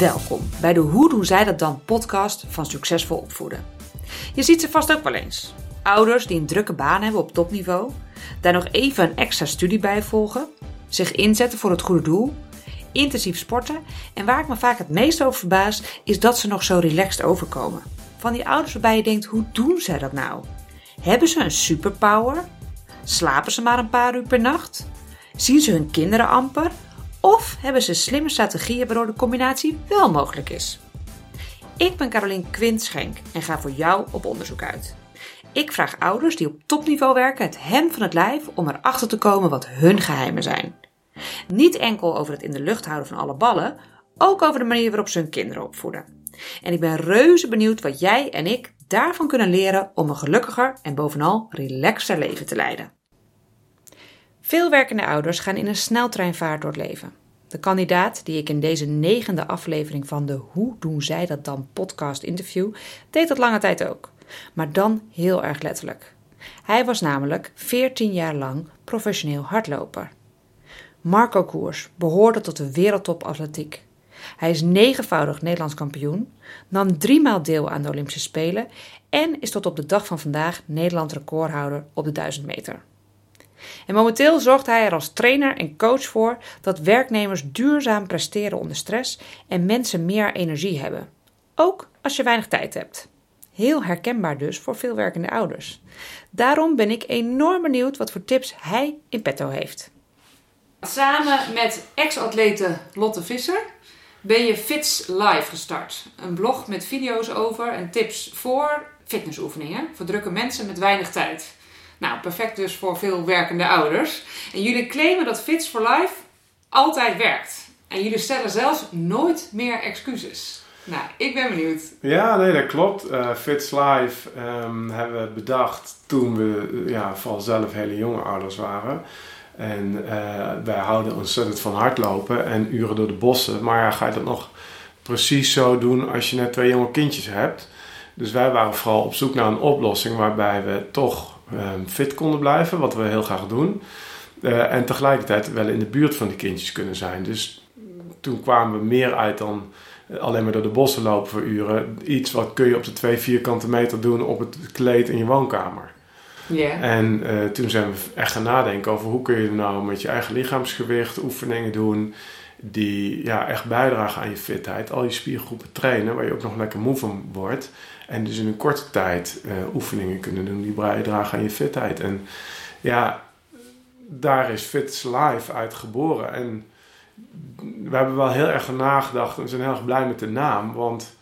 Welkom bij de Hoe doen zij dat dan podcast van Succesvol Opvoeden. Je ziet ze vast ook wel eens. Ouders die een drukke baan hebben op topniveau, daar nog even een extra studie bij volgen, zich inzetten voor het goede doel, intensief sporten en waar ik me vaak het meest over verbaas is dat ze nog zo relaxed overkomen. Van die ouders waarbij je denkt, hoe doen zij dat nou? Hebben ze een superpower? Slapen ze maar een paar uur per nacht? Zien ze hun kinderen amper? Of hebben ze slimme strategieën waardoor de combinatie wel mogelijk is? Ik ben Carolien Quintschenk en ga voor jou op onderzoek uit. Ik vraag ouders die op topniveau werken het hem van het lijf om erachter te komen wat hun geheimen zijn. Niet enkel over het in de lucht houden van alle ballen, ook over de manier waarop ze hun kinderen opvoeden. En ik ben reuze benieuwd wat jij en ik daarvan kunnen leren om een gelukkiger en bovenal relaxter leven te leiden. Veel werkende ouders gaan in een sneltreinvaart door het leven. De kandidaat die ik in deze negende aflevering van de Hoe doen zij dat dan podcast interview, deed dat lange tijd ook. Maar dan heel erg letterlijk. Hij was namelijk 14 jaar lang professioneel hardloper. Marco Koers behoorde tot de wereldtop atletiek. Hij is negenvoudig Nederlands kampioen, nam driemaal deel aan de Olympische Spelen en is tot op de dag van vandaag Nederland recordhouder op de 1000 meter. En momenteel zorgt hij er als trainer en coach voor dat werknemers duurzaam presteren onder stress en mensen meer energie hebben. Ook als je weinig tijd hebt. Heel herkenbaar dus voor veel werkende ouders. Daarom ben ik enorm benieuwd wat voor tips hij in petto heeft. Samen met ex-atlete Lotte Visser ben je Fits Live gestart. Een blog met video's over en tips voor fitnessoefeningen voor drukke mensen met weinig tijd. Nou, perfect dus voor veel werkende ouders. En jullie claimen dat Fits for Life altijd werkt. En jullie stellen zelfs nooit meer excuses. Nou, ik ben benieuwd. Ja, nee, dat klopt. Uh, Fits Life um, hebben we bedacht toen we ja, vooral zelf hele jonge ouders waren. En uh, wij houden ontzettend van hardlopen en uren door de bossen. Maar ja, ga je dat nog precies zo doen als je net twee jonge kindjes hebt? Dus wij waren vooral op zoek naar een oplossing waarbij we toch fit konden blijven, wat we heel graag doen. Uh, en tegelijkertijd wel in de buurt van de kindjes kunnen zijn. Dus toen kwamen we meer uit dan alleen maar door de bossen lopen voor uren. Iets wat kun je op de twee vierkante meter doen op het kleed in je woonkamer. Yeah. En uh, toen zijn we echt gaan nadenken over hoe kun je nou met je eigen lichaamsgewicht oefeningen doen die ja, echt bijdragen aan je fitheid. Al je spiergroepen trainen waar je ook nog lekker moe van wordt. En dus in een korte tijd uh, oefeningen kunnen doen die bijdragen aan je fitheid. En ja, daar is Fits Life uit geboren. En we hebben wel heel erg nagedacht en zijn heel erg blij met de naam. Want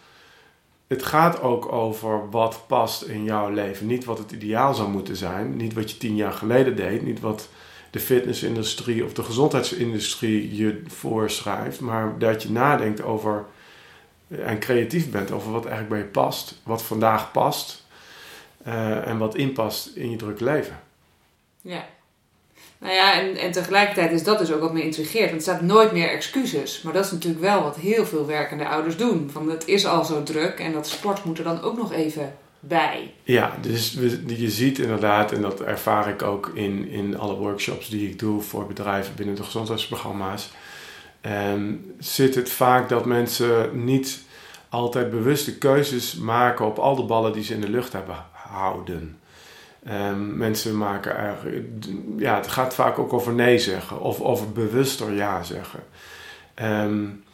het gaat ook over wat past in jouw leven. Niet wat het ideaal zou moeten zijn. Niet wat je tien jaar geleden deed. Niet wat de fitnessindustrie of de gezondheidsindustrie je voorschrijft. Maar dat je nadenkt over en creatief bent over wat eigenlijk bij je past. Wat vandaag past. Uh, en wat inpast in je drukke leven. Ja. Nou ja, en, en tegelijkertijd is dat dus ook wat me intrigeert. Want er staat nooit meer excuses. Maar dat is natuurlijk wel wat heel veel werkende ouders doen. Van het is al zo druk en dat sport moet er dan ook nog even bij. Ja, dus je ziet inderdaad, en dat ervaar ik ook in, in alle workshops die ik doe voor bedrijven binnen de gezondheidsprogramma's. Um, zit het vaak dat mensen niet altijd bewuste keuzes maken op al de ballen die ze in de lucht hebben houden. Um, mensen maken eigenlijk, ja, het gaat vaak ook over nee zeggen of over bewuster ja zeggen. Um,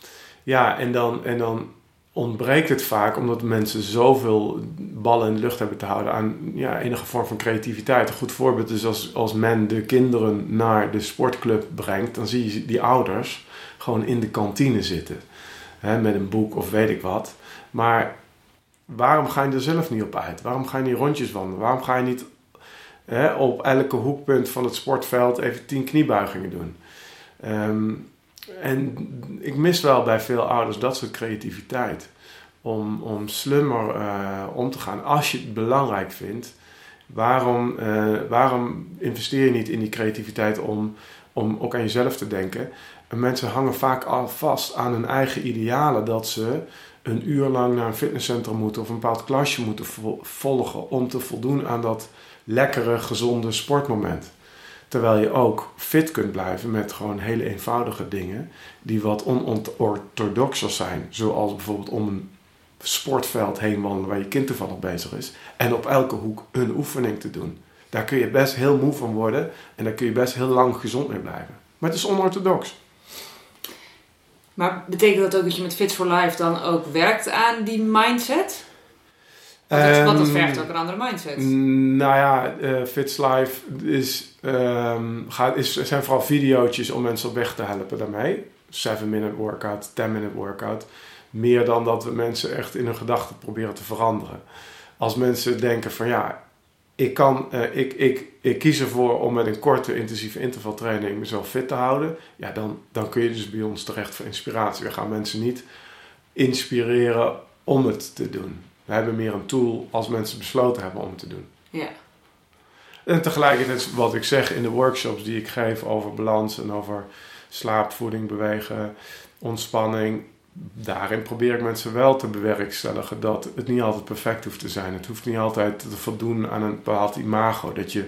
ja, en dan, en dan ontbreekt het vaak omdat mensen zoveel ballen in de lucht hebben te houden aan ja, enige vorm van creativiteit. Een goed voorbeeld is als, als men de kinderen naar de sportclub brengt, dan zie je die ouders gewoon in de kantine zitten. Hè, met een boek of weet ik wat. Maar waarom ga je er zelf niet op uit? Waarom ga je niet rondjes wandelen? Waarom ga je niet hè, op elke hoekpunt van het sportveld even tien kniebuigingen doen? Um, en ik mis wel bij veel ouders dat soort creativiteit. Om, om slimmer uh, om te gaan. Als je het belangrijk vindt, waarom, uh, waarom investeer je niet in die creativiteit om, om ook aan jezelf te denken? En mensen hangen vaak al vast aan hun eigen idealen dat ze een uur lang naar een fitnesscentrum moeten of een bepaald klasje moeten volgen om te voldoen aan dat lekkere, gezonde sportmoment. Terwijl je ook fit kunt blijven met gewoon hele eenvoudige dingen die wat onorthodoxer zijn. Zoals bijvoorbeeld om een sportveld heen wandelen waar je kind toevallig bezig is. En op elke hoek een oefening te doen. Daar kun je best heel moe van worden en daar kun je best heel lang gezond mee blijven. Maar het is onorthodox. Maar betekent dat ook dat je met Fit for Life dan ook werkt aan die mindset? Want dat, um, want dat vergt ook een andere mindset. Nou ja, uh, Fits Life is, um, gaat, is, zijn vooral video's om mensen op weg te helpen daarmee. 7-minute workout, 10-minute workout. Meer dan dat we mensen echt in hun gedachten proberen te veranderen. Als mensen denken van ja, ik, kan, uh, ik, ik, ik kies ervoor om met een korte intensieve intervaltraining mezelf fit te houden. Ja, dan, dan kun je dus bij ons terecht voor inspiratie. We gaan mensen niet inspireren om het te doen. We hebben meer een tool als mensen besloten hebben om het te doen. Ja. En tegelijkertijd wat ik zeg in de workshops die ik geef over balans en over slaap, voeding, bewegen, ontspanning. Daarin probeer ik mensen wel te bewerkstelligen dat het niet altijd perfect hoeft te zijn. Het hoeft niet altijd te voldoen aan een bepaald imago. Dat je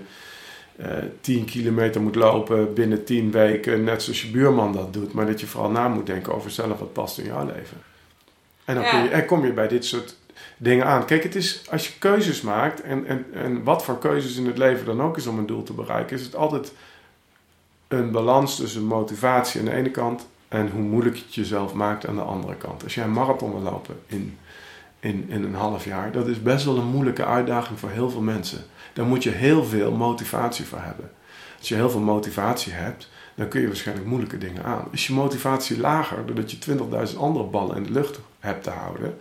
uh, 10 kilometer moet lopen binnen 10 weken, net zoals je buurman dat doet. Maar dat je vooral na moet denken over zelf wat past in jouw leven. En dan ja. je, en kom je bij dit soort dingen aan. Kijk, het is als je keuzes maakt, en, en, en wat voor keuzes in het leven dan ook is om een doel te bereiken, is het altijd een balans tussen motivatie aan de ene kant en hoe moeilijk je het jezelf maakt aan de andere kant. Als jij een marathon wil lopen in, in, in een half jaar, dat is best wel een moeilijke uitdaging voor heel veel mensen. Daar moet je heel veel motivatie voor hebben. Als je heel veel motivatie hebt, dan kun je waarschijnlijk moeilijke dingen aan. Is je motivatie lager doordat je 20.000 andere ballen in de lucht hebt te houden,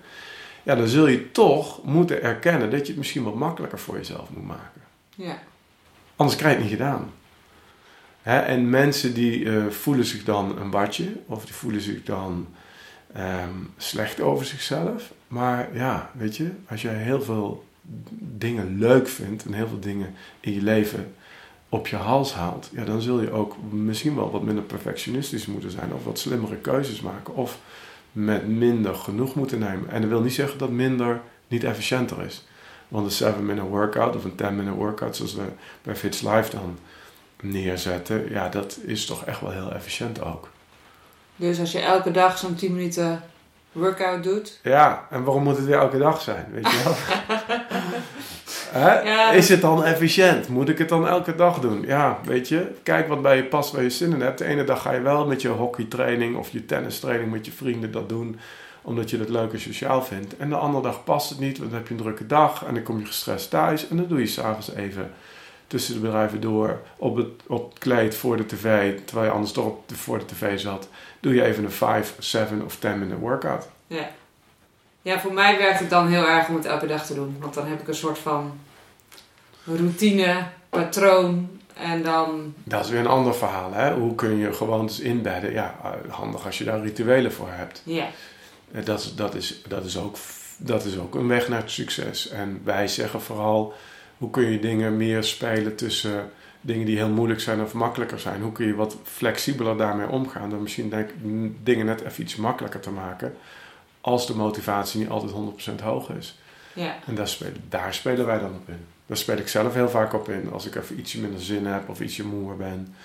ja, dan zul je toch moeten erkennen dat je het misschien wat makkelijker voor jezelf moet maken. Ja. Anders krijg je het niet gedaan. Hè? En mensen die uh, voelen zich dan een badje, of die voelen zich dan um, slecht over zichzelf. Maar ja, weet je, als jij heel veel dingen leuk vindt en heel veel dingen in je leven op je hals haalt, ja, dan zul je ook misschien wel wat minder perfectionistisch moeten zijn, of wat slimmere keuzes maken. Of met minder genoeg moeten nemen. En dat wil niet zeggen dat minder niet efficiënter is. Want een 7-minute workout of een 10-minute workout, zoals we bij Fits Life dan neerzetten, ja, dat is toch echt wel heel efficiënt ook. Dus als je elke dag zo'n 10 minuten workout doet. Ja, en waarom moet het weer elke dag zijn? Weet je wel? Ja, is het dan efficiënt? Moet ik het dan elke dag doen? Ja, weet je, kijk wat bij je past, waar je zin in hebt. De ene dag ga je wel met je hockeytraining of je tennistraining met je vrienden dat doen, omdat je het leuk en sociaal vindt. En de andere dag past het niet, want dan heb je een drukke dag en dan kom je gestrest thuis en dan doe je s'avonds even tussen de bedrijven door op het, op het kleed voor de tv, terwijl je anders toch op de, voor de tv zat, doe je even een 5, 7 of 10 minute workout. Ja. Ja, voor mij werkt het dan heel erg om het elke dag te doen. Want dan heb ik een soort van routine, patroon en dan... Dat is weer een ander verhaal, hè? Hoe kun je gewoontes inbedden? Ja, handig als je daar rituelen voor hebt. Ja. Eh, dat, is, dat, is, dat, is ook, dat is ook een weg naar het succes. En wij zeggen vooral, hoe kun je dingen meer spelen tussen dingen die heel moeilijk zijn of makkelijker zijn? Hoe kun je wat flexibeler daarmee omgaan? Door misschien denk, dingen net even iets makkelijker te maken als de motivatie niet altijd 100% hoog is. Ja. En daar spelen, daar spelen wij dan op in. Daar speel ik zelf heel vaak op in. Als ik even ietsje minder zin heb of ietsje moeer ben.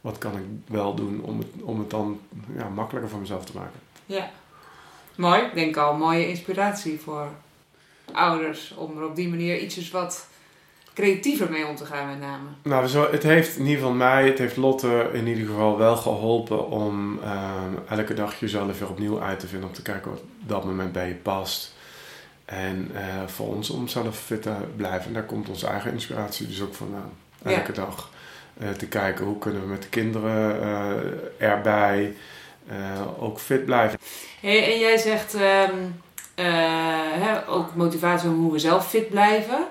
Wat kan ik wel doen om het, om het dan ja, makkelijker voor mezelf te maken. Ja. Mooi. Ik denk al mooie inspiratie voor ouders. Om er op die manier ietsjes wat creatiever mee om te gaan met name. Nou, het heeft in ieder geval mij, het heeft Lotte in ieder geval wel geholpen om ehm, elke dag jezelf weer opnieuw uit te vinden. Om te kijken wat dat moment bij je past. En uh, voor ons om zelf fit te blijven. En daar komt onze eigen inspiratie dus ook vandaan. Elke ja. dag uh, te kijken hoe kunnen we met de kinderen uh, erbij ook fit blijven. Hey, en jij zegt um, hè, ook motivatie om hoe we zelf fit blijven.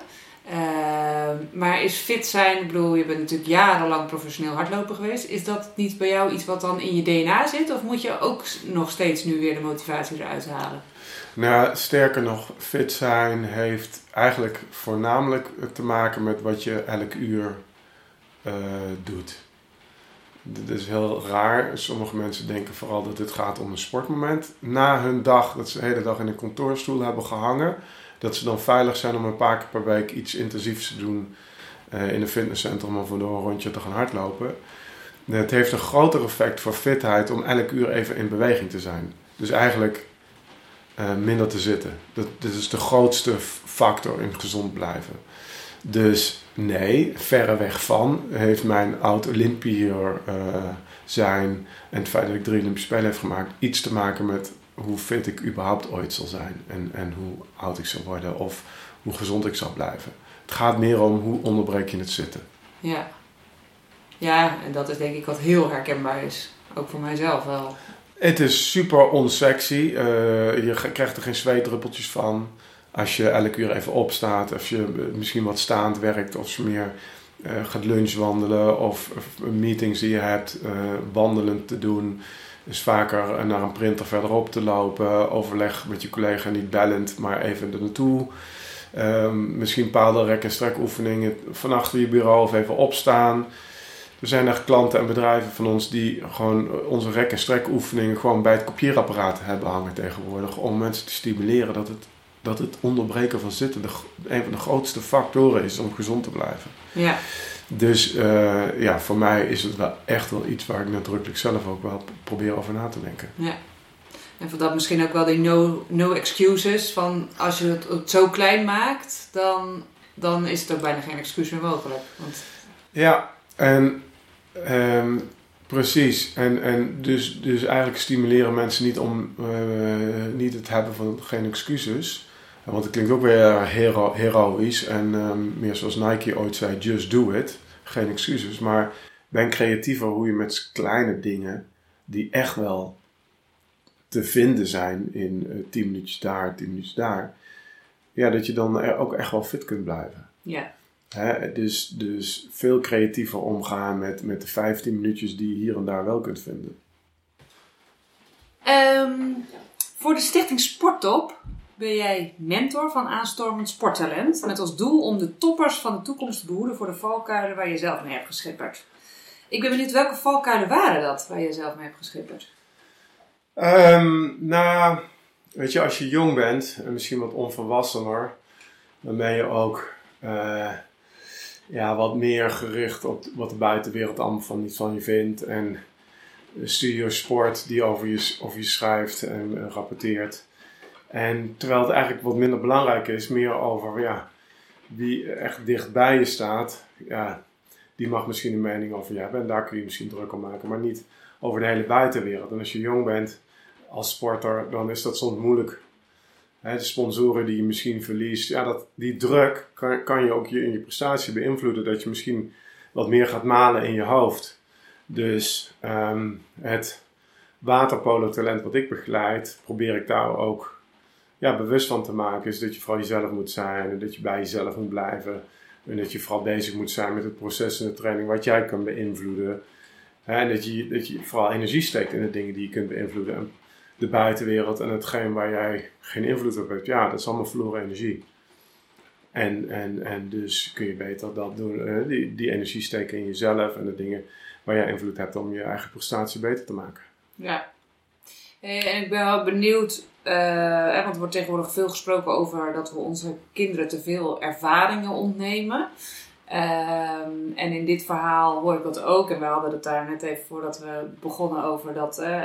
Uh, maar is fit zijn, ik bedoel, je bent natuurlijk jarenlang professioneel hardloper geweest. Is dat niet bij jou iets wat dan in je DNA zit? Of moet je ook nog steeds nu weer de motivatie eruit halen? Nou, sterker nog, fit zijn heeft eigenlijk voornamelijk te maken met wat je elk uur uh, doet. Dat is heel raar. Sommige mensen denken vooral dat het gaat om een sportmoment. Na hun dag, dat ze de hele dag in een kantoorstoel hebben gehangen, dat ze dan veilig zijn om een paar keer per week iets intensiefs te doen. eh, in een fitnesscentrum of door een rondje te gaan hardlopen. Het heeft een groter effect voor fitheid om elk uur even in beweging te zijn. Dus eigenlijk uh, minder te zitten. Dat, dat is de grootste factor in gezond blijven. Dus nee, verreweg van heeft mijn oud-Olympiër uh, zijn en het feit dat ik drie Olympische Spelen heb gemaakt iets te maken met hoe fit ik überhaupt ooit zal zijn en, en hoe oud ik zal worden of hoe gezond ik zal blijven. Het gaat meer om hoe onderbreek je het zitten. Ja. Ja, en dat is denk ik wat heel herkenbaar is. Ook voor mijzelf wel. Het is super onsexy. Uh, je krijgt er geen zweetdruppeltjes van. Als je elke uur even opstaat. Of je misschien wat staand werkt. Of meer uh, gaat lunchwandelen. Of, of, meetings die je hebt. Uh, wandelend te doen. Dus vaker naar een printer verderop te lopen. Overleg met je collega niet bellend. Maar even er naartoe. Um, misschien bepaalde rek- en strek oefeningen. Van achter je bureau of even opstaan. Er zijn echt klanten en bedrijven van ons die gewoon onze rek- en strek oefeningen gewoon bij het kopieerapparaat hebben hangen tegenwoordig. Om mensen te stimuleren dat het, dat het onderbreken van zitten de, een van de grootste factoren is om gezond te blijven. Ja. Dus uh, ja, voor mij is het wel echt wel iets waar ik nadrukkelijk zelf ook wel probeer over na te denken. Ja. En voor dat misschien ook wel die no, no excuses. Van als je het, het zo klein maakt, dan, dan is het ook bijna geen excuus meer mogelijk. Want... Ja, en um, precies. En, en dus, dus eigenlijk stimuleren mensen niet om uh, niet het hebben van geen excuses. Want het klinkt ook weer hero, heroïs. En um, meer zoals Nike ooit zei, just do it. Geen excuses. Maar ben creatiever hoe je met kleine dingen, die echt wel te vinden zijn in uh, 10 minuutjes daar, 10 minuutjes daar. Ja, dat je dan ook echt wel fit kunt blijven. Ja. Hè, dus, dus veel creatiever omgaan met, met de 15 minuutjes die je hier en daar wel kunt vinden. Um, voor de Stichting Sporttop ben jij mentor van aanstormend sporttalent. Met als doel om de toppers van de toekomst te behoeden voor de valkuilen waar je zelf mee hebt geschipperd. Ik ben benieuwd welke valkuilen waren dat waar je zelf mee hebt geschipperd? Um, nou, weet je, als je jong bent en misschien wat onvolwassener, dan ben je ook uh, ja, wat meer gericht op wat de buitenwereld allemaal van, van je vindt. En studio sport die over je, over je schrijft en uh, rapporteert. En terwijl het eigenlijk wat minder belangrijk is, meer over ja, wie echt dichtbij je staat. Ja, die mag misschien een mening over je hebben. En daar kun je misschien druk om maken, maar niet over de hele buitenwereld. En als je jong bent als sporter, dan is dat soms moeilijk. De sponsoren die je misschien verliest, ja, dat, die druk kan, kan je ook je, in je prestatie beïnvloeden. Dat je misschien wat meer gaat malen in je hoofd. Dus um, het waterpolo-talent wat ik begeleid, probeer ik daar ook ja, bewust van te maken. Is dat je vooral jezelf moet zijn en dat je bij jezelf moet blijven. En dat je vooral bezig moet zijn met het proces en de training wat jij kan beïnvloeden. En dat je, dat je vooral energie steekt in de dingen die je kunt beïnvloeden. En de buitenwereld en hetgeen waar jij geen invloed op hebt, ja, dat is allemaal verloren energie. En, en, en dus kun je beter dat doen, die, die energie steken in jezelf en de dingen waar jij invloed hebt om je eigen prestatie beter te maken. Ja. En ik ben wel benieuwd, uh, want er wordt tegenwoordig veel gesproken over dat we onze kinderen te veel ervaringen ontnemen. Um, en in dit verhaal hoor ik dat ook. En we hadden het daar net even voordat we begonnen over dat uh,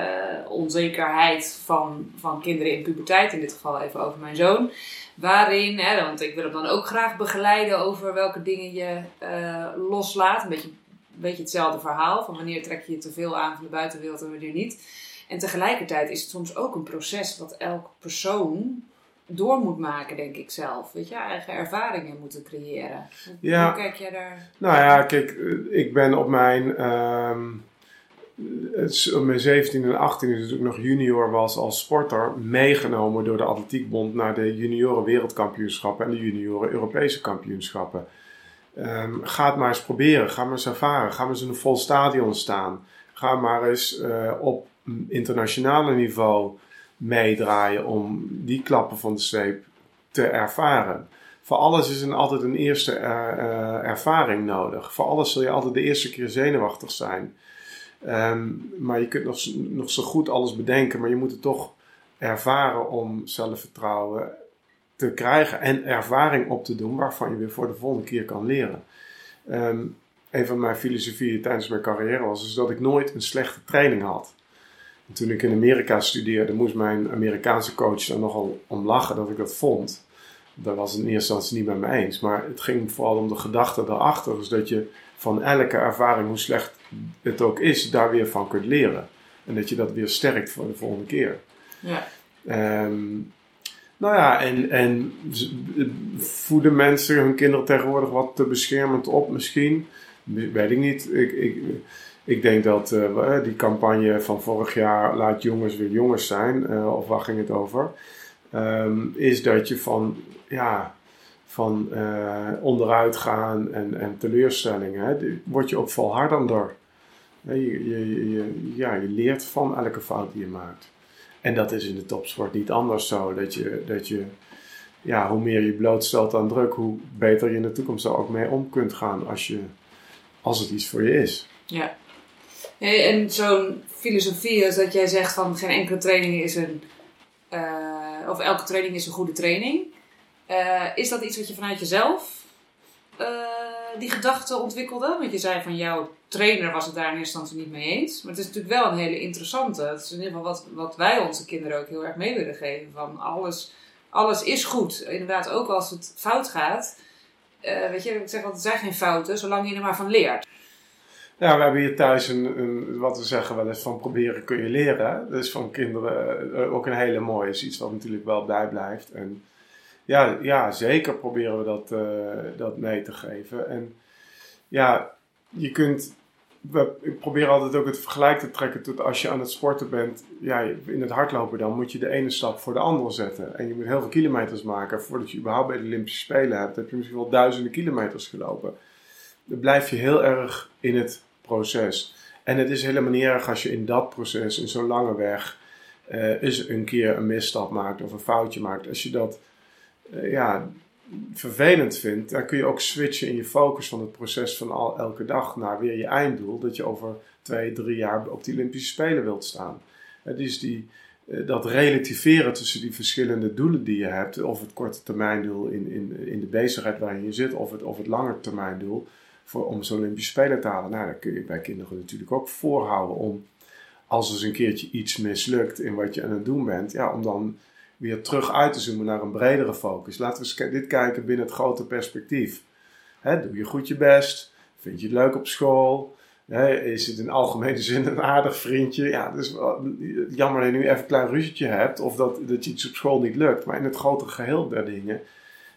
onzekerheid van, van kinderen in puberteit. In dit geval even over mijn zoon. Waarin, hè, want ik wil hem dan ook graag begeleiden over welke dingen je uh, loslaat. Een beetje, een beetje hetzelfde verhaal. Van wanneer trek je je te veel aan van de buitenwereld en wanneer niet. En tegelijkertijd is het soms ook een proces wat elk persoon door moet maken, denk ik zelf. Weet je, eigen ervaringen moeten creëren. Hoe, ja. hoe kijk jij daar? Nou ja, kijk, ik ben op mijn, um, op mijn 17 en 18, dus ik nog junior was als sporter, meegenomen door de Atletiekbond naar de junioren wereldkampioenschappen en de junioren Europese kampioenschappen. Um, ga het maar eens proberen, ga maar eens ervaren, ga maar eens in een vol stadion staan. Ga maar eens uh, op internationale niveau meedraaien om die klappen van de zweep te ervaren. Voor alles is er altijd een eerste uh, uh, ervaring nodig. Voor alles zul je altijd de eerste keer zenuwachtig zijn. Um, maar je kunt nog, nog zo goed alles bedenken, maar je moet het toch ervaren om zelfvertrouwen te krijgen en ervaring op te doen waarvan je weer voor de volgende keer kan leren. ehm, een van mijn filosofieën tijdens mijn carrière was dat ik nooit een slechte training had. En toen ik in Amerika studeerde, moest mijn Amerikaanse coach daar nogal om lachen dat ik dat vond. Daar was het in eerste instantie niet met me eens. Maar het ging vooral om de gedachte daarachter. Dus dat je van elke ervaring, hoe slecht het ook is, daar weer van kunt leren. En dat je dat weer sterkt voor de volgende keer. Ja. Ehm, nou ja, en, en voeden mensen hun kinderen tegenwoordig wat te beschermend op misschien? Weet ik niet. Ik, ik, ik denk dat uh, die campagne van vorig jaar, laat jongens weer jongens zijn, uh, of waar ging het over? Um, is dat je van, ja, van uh, onderuit gaan en, en teleurstellingen, hè, word je ook volhardender. Je, je, je, ja, je leert van elke fout die je maakt. En dat is in de topsport niet anders zo. Dat je, dat je ja, hoe meer je blootstelt aan druk, hoe beter je in de toekomst er ook mee om kunt gaan als, je, als het iets voor je is. Ja. En zo'n filosofie is dat jij zegt van geen enkele training is een, uh, of elke training is een goede training. Uh, is dat iets wat je vanuit jezelf uh, die gedachte ontwikkelde? Want je zei van jouw trainer was het daar in eerste instantie niet mee eens. Maar het is natuurlijk wel een hele interessante. Het is in ieder geval wat, wat wij onze kinderen ook heel erg mee willen geven. Van alles, alles is goed. Inderdaad, ook als het fout gaat. Weet je, ik zeg altijd, er zijn geen fouten, zolang je er maar van leert. Ja, we hebben hier thuis een, een, wat we zeggen wel eens van proberen kun je leren. Dus van kinderen ook een hele mooie, is iets wat natuurlijk wel bijblijft. En ja, ja, zeker proberen we dat, uh, dat mee te geven. En ja, je kunt. We, ik probeer altijd ook het vergelijk te trekken tot als je aan het sporten bent. Ja, in het hardlopen dan moet je de ene stap voor de andere zetten. En je moet heel veel kilometers maken voordat je überhaupt bij de Olympische Spelen hebt. Heb je misschien wel duizenden kilometers gelopen. Dan blijf je heel erg in het proces. En het is helemaal niet erg als je in dat proces, in zo'n lange weg, uh, eens een keer een misstap maakt of een foutje maakt. Als je dat uh, ja, vervelend vindt, dan kun je ook switchen in je focus van het proces van al, elke dag naar weer je einddoel. Dat je over twee, drie jaar op die Olympische Spelen wilt staan. Uh, dus die, uh, dat relativeren tussen die verschillende doelen die je hebt, of het korte termijndoel in, in, in de bezigheid waarin je zit, of het, of het lange termijndoel voor, om zo'n Olympische Spelen te halen. Nou, dat kun je bij kinderen natuurlijk ook voorhouden om, als er eens een keertje iets mislukt in wat je aan het doen bent, ja, om dan weer terug uit te zoomen naar een bredere focus. Laten we eens dit kijken binnen het grote perspectief. Doe je goed je best? Vind je het leuk op school? Is het in algemene zin een aardig vriendje? Ja, dus jammer dat je nu even een klein ruzietje hebt of dat, dat je iets op school niet lukt. Maar in het grotere geheel der dingen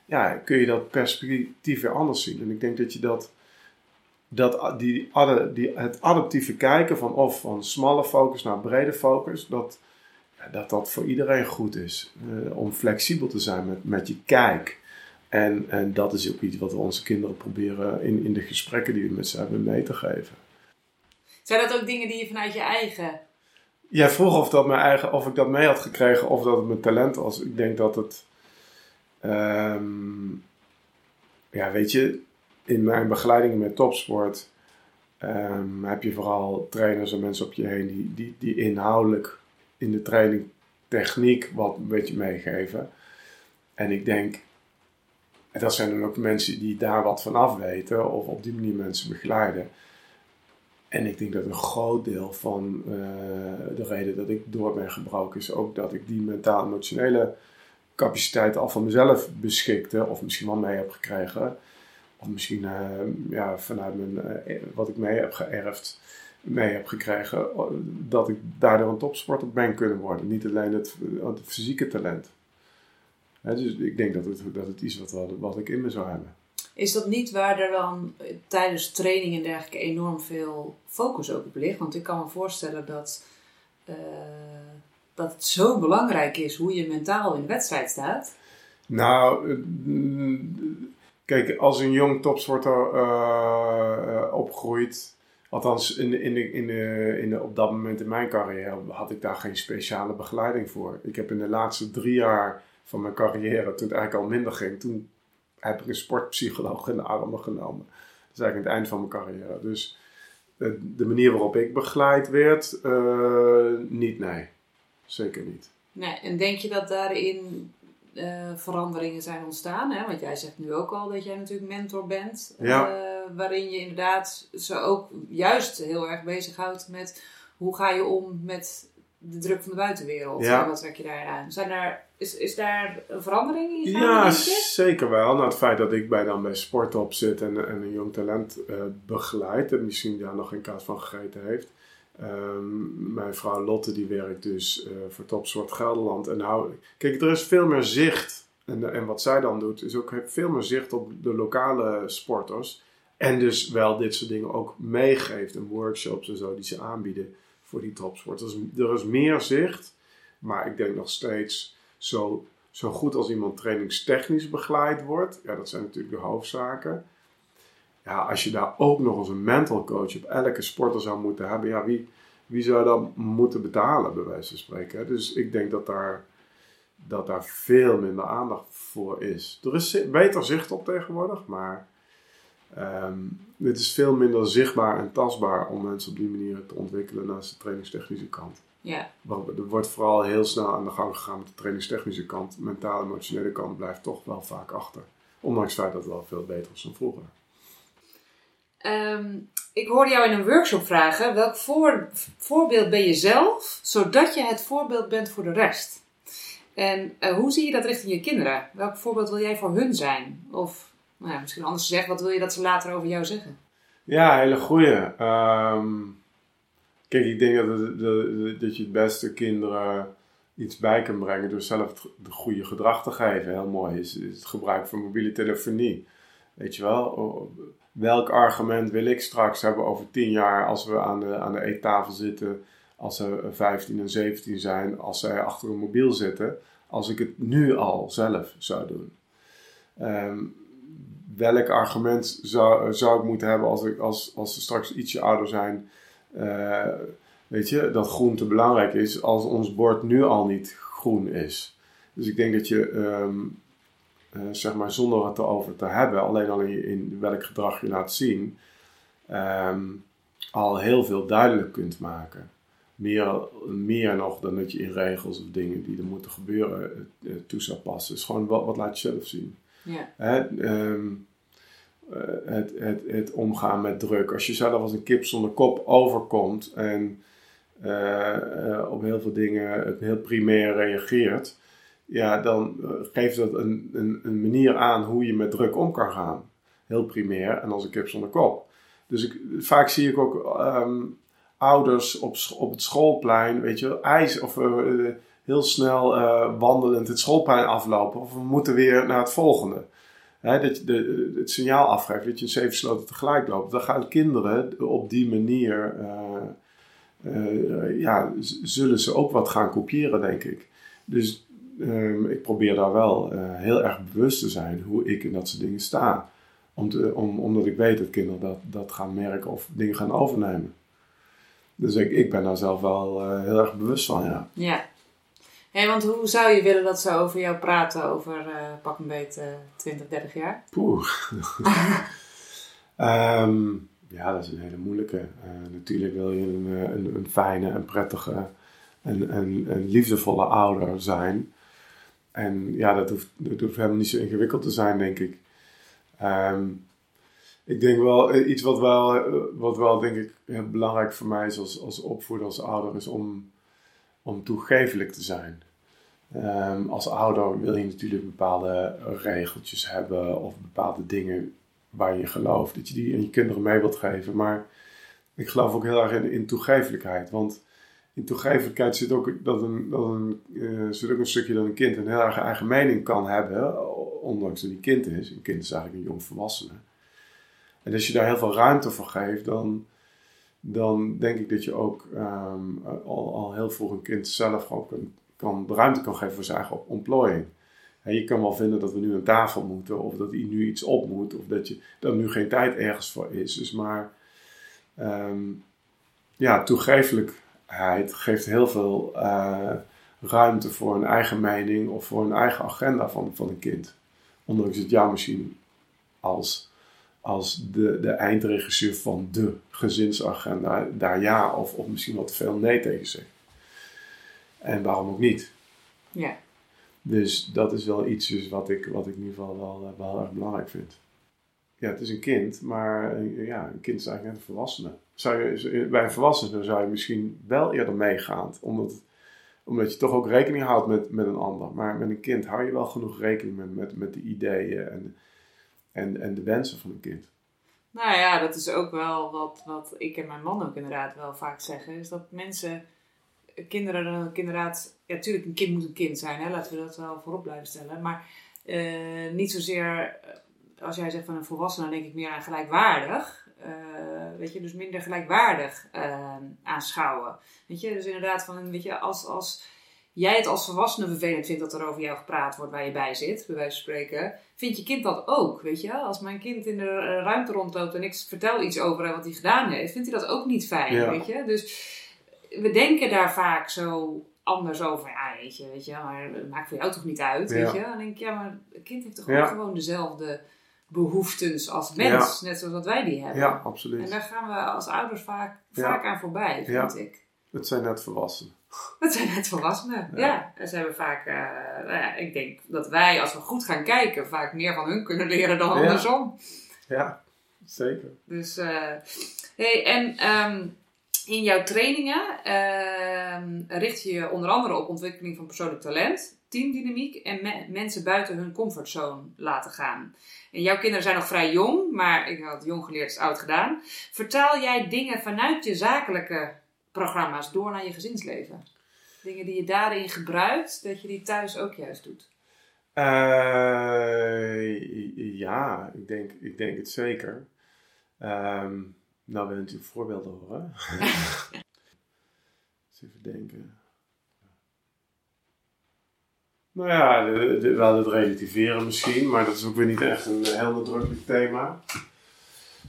ja, kun je dat perspectief weer anders zien. En ik denk dat je dat, dat die, die, het adaptieve kijken van of van smalle focus naar brede focus, dat, dat dat voor iedereen goed is. Uh, om flexibel te zijn met, met je kijk. En, en dat is ook iets wat we onze kinderen proberen in, in de gesprekken die we met ze hebben mee te geven. Zijn dat ook dingen die je vanuit je eigen. Jij vroeg of, dat mijn eigen, of ik dat mee had gekregen of dat het mijn talent was. Ik denk dat het. Um, ja, weet je, in mijn begeleidingen met topsport. Um, heb je vooral trainers en mensen op je heen die, die, die inhoudelijk in de training techniek wat een beetje meegeven. En ik denk, dat zijn dan ook mensen die daar wat van af weten of op die manier mensen begeleiden. En ik denk dat een groot deel van uh, de reden dat ik door ben gebroken is ook dat ik die mentaal-emotionele capaciteit al van mezelf beschikte, of misschien wel mee heb gekregen. Of misschien uh, ja, vanuit mijn, uh, wat ik mee heb geërfd mee heb gekregen, dat ik daardoor een topsporter ben kunnen worden. Niet alleen het, het fysieke talent. dus ik denk dat het, dat het iets wat, wat ik in me zou hebben. Is dat niet waar er dan tijdens training en dergelijke enorm veel focus ook op ligt? Want ik kan me voorstellen dat, uh, dat het zo belangrijk is hoe je mentaal in de wedstrijd staat. Nou, kijk, als een jong topsporter uh, opgroeit, Althans, in, in, de, in, de, in de, op dat moment in mijn carrière had ik daar geen speciale begeleiding voor. Ik heb in de laatste drie jaar van mijn carrière, toen het eigenlijk al minder ging, toen heb ik een sportpsycholoog in de armen genomen. Dat is eigenlijk het eind van mijn carrière. Dus de, de manier waarop ik begeleid werd, uh, niet, nee. Zeker niet. Nee, en denk je dat daarin uh, veranderingen zijn ontstaan? Hè? Want jij zegt nu ook al dat jij natuurlijk mentor bent. Ja. Uh, waarin je inderdaad ze ook juist heel erg bezighoudt met hoe ga je om met de druk van de buitenwereld? Ja. En wat trek je daar aan? Zijn daar, is, is daar een verandering in? Ja, zeker wel. Nou, het feit dat ik bij dan bij Sportop zit en, en een jong talent eh, begeleid, en misschien daar nog geen kaas van gegeten heeft. Ehm, mijn vrouw Lotte die werkt dus eh, voor Topsport Gelderland. En nou, kijk, er is veel meer zicht. En, en wat zij dan doet, is ook veel meer zicht op de lokale sporters. En dus wel dit soort dingen ook meegeeft. En workshops en zo die ze aanbieden voor die topsporters. Er is meer zicht. Maar ik denk nog steeds zo, zo goed als iemand trainingstechnisch begeleid wordt. Ja, dat zijn natuurlijk de hoofdzaken. Ja, als je daar ook nog eens een mental coach op elke sporter zou moeten hebben. Ja, wie, wie zou dat moeten betalen, bij wijze van spreken. Dus ik denk dat daar, dat daar veel minder aandacht voor is. Er is beter zicht op tegenwoordig, maar ehm het is veel minder zichtbaar en tastbaar om mensen op die manier te ontwikkelen naast de trainingstechnische kant. Ja, Want Er wordt vooral heel snel aan de gang gegaan met de trainingstechnische kant. Mentale, emotionele kant blijft toch wel vaak achter. Ondanks het feit dat het wel veel beter is dan vroeger. Ehm, ik hoorde jou in een workshop vragen: welk voor, voorbeeld ben je zelf, zodat je het voorbeeld bent voor de rest? En eh, hoe zie je dat richting je kinderen? Welk voorbeeld wil jij voor hun zijn? Of nou ja, misschien anders gezegd, wat wil je dat ze later over jou zeggen? Ja, hele goeie. Ehm, kijk, ik denk dat, dat- je het beste kinderen iets bij kan brengen door zelf het de goede gedrag te geven. Heel mooi is, is het gebruik van mobiele telefonie. Weet je wel, welk argument wil ik straks hebben over tien jaar als we aan de, aan de eettafel zitten, als ze 15 en 17 zijn, als zij achter een mobiel zitten, als ik het nu al zelf zou doen. Ehm, welk argument zou, ik moeten hebben als, ik, als, als ze straks ietsje ouder zijn? eh, weet je, dat groente belangrijk is als ons bord nu al niet groen is. Dus ik denk dat je, ehm, eh, zeg maar, zonder het erover te hebben, alleen al in, in welk gedrag je laat zien, ehm, al heel veel duidelijk kunt maken. Meer, meer nog dan dat je in regels of dingen die er moeten gebeuren eh, toe zou passen. Dus gewoon wat, wat laat je zelf zien. Ja, Hè, ehm, eh, het, het, het omgaan met druk. Als je zelf als een kip zonder kop overkomt en eh, eh, op heel veel dingen heel primair reageert, ja, dan eh, geeft dat een, een, een manier aan hoe je met druk om kan gaan. Heel primair en als een kip zonder kop. Dus ik, vaak zie ik ook ehm, ouders op, op het schoolplein, weet je, ijs of eh, eh, heel snel eh, wandelend het schoolplein aflopen. Of we moeten weer naar het volgende. Dat je de, het signaal afgeeft dat je in zeven sloten tegelijk loopt. Dan gaan kinderen op die manier, ja, zullen ze ook wat gaan kopiëren, denk ik. Dus ehm, ik probeer daar wel eh, heel erg bewust te zijn hoe ik in dat soort dingen sta. Om te, om, omdat ik weet dat kinderen dat, dat gaan merken of dingen gaan overnemen. Dus ik, ik ben daar zelf wel eh, heel erg bewust van, ja. ja. Hey, want hoe zou je willen dat ze over jou praten over eh, pak een beet eh 20, 30 jaar? Poeh. Ehm, ja, dat is een hele moeilijke. Eh, natuurlijk wil je een, een, een fijne en prettige en, en, en liefdevolle ouder zijn. En ja, dat hoeft, helemaal niet zo ingewikkeld te zijn, denk ik. Ehm, ik denk wel, eh, iets wat wel, eh, wat wel denk ik heel belangrijk voor mij is als, als opvoeder, als ouder, is om, om te zijn. Ehm, als ouder wil je natuurlijk bepaalde regeltjes hebben of bepaalde dingen waar je gelooft, dat je die aan je kinderen mee wilt geven. Maar ik geloof ook heel erg in, in. Want in toegevelijkheid zit ook, dat een, dat een, eh, zit ook een stukje dat een kind een heel erg eigen mening kan hebben, ondanks dat hij kind is. Een kind is eigenlijk een jong volwassene. En als je daar heel veel ruimte voor geeft, dan, dan denk ik dat je ook ehm, al, al heel vroeg een kind zelf gewoon kan, kan, ruimte kan geven voor zijn eigen ontplooiing. En je kan wel vinden dat we nu aan tafel moeten, of dat hij nu iets op moet, of dat, je, dat nu geen tijd ergens voor is. Dus maar ehm, ja, toegevelijkheid geeft heel veel eh, ruimte voor een eigen mening of voor een eigen agenda van, van een kind. Ondanks het jou misschien als, als de, de eindregisseur van de gezinsagenda daar ja of, of misschien wat veel nee tegen zegt. En waarom ook niet? Ja. Dus dat is wel iets dus wat, ik, wat ik in ieder geval wel, eh, wel erg belangrijk vind. Ja, het is een kind, maar eh, ja, een kind is eigenlijk net een volwassene. Zou je, bij een volwassene zou je misschien wel eerder meegaan, omdat, omdat je toch ook rekening houdt met, met een ander. Maar met een kind hou je wel genoeg rekening met, met, met de ideeën en, en, en de wensen van een kind. Nou ja, dat is ook wel wat, wat ik en mijn man ook inderdaad wel vaak zeggen. Is dat mensen, kinderen dan ook inderdaad... Ja, natuurlijk, een kind moet een kind zijn. Hè? Laten we dat wel voorop blijven stellen. Maar niet zozeer als jij zegt van een volwassene, dan denk ik meer aan gelijkwaardig. Uh, weet je, dus minder gelijkwaardig uh, aanschouwen. Weet je, dus inderdaad van, weet je, als, als jij het als volwassene vervelend vindt dat er over jou gepraat wordt waar je bij zit, bij wijze van spreken, vind je kind dat ook, weet je. Als mijn kind in de ruimte rondloopt en ik vertel iets over wat hij gedaan heeft, vindt hij dat ook niet fijn, weet je. Dus we denken daar vaak zo anders over. Ja, weet je, weet je, maar het maakt voor jou toch niet uit, weet je. Dan denk ik, ja, maar het kind heeft toch ook gewoon dezelfde behoeftes als mens, net zoals dat wij die hebben. Ja, absoluut. En daar gaan we als ouders vaak, vaak aan voorbij, vind ik. Het zijn net volwassenen. Het zijn net volwassenen, ja. En ze hebben vaak, uh, nou ja, ik denk dat wij, als we goed gaan kijken, vaak meer van hun kunnen leren dan andersom. Ja, zeker. Dus, uh, hey, en um, in jouw trainingen uh, richt je je onder andere op ontwikkeling van persoonlijk talent, teamdynamiek en me mensen buiten hun comfortzone laten gaan. En jouw kinderen zijn nog vrij jong, maar ik had jong geleerd is oud gedaan. Vertaal jij dingen vanuit je zakelijke programma's door naar je gezinsleven? Dingen die je daarin gebruikt, dat je die thuis ook juist doet? Uh, ja, ik denk, ik denk het zeker. Um, nou, we natuurlijk voorbeelden horen. Eens even denken. Nou ja, wel het relativeren misschien, maar dat is ook weer niet echt een heel nadrukkelijk thema.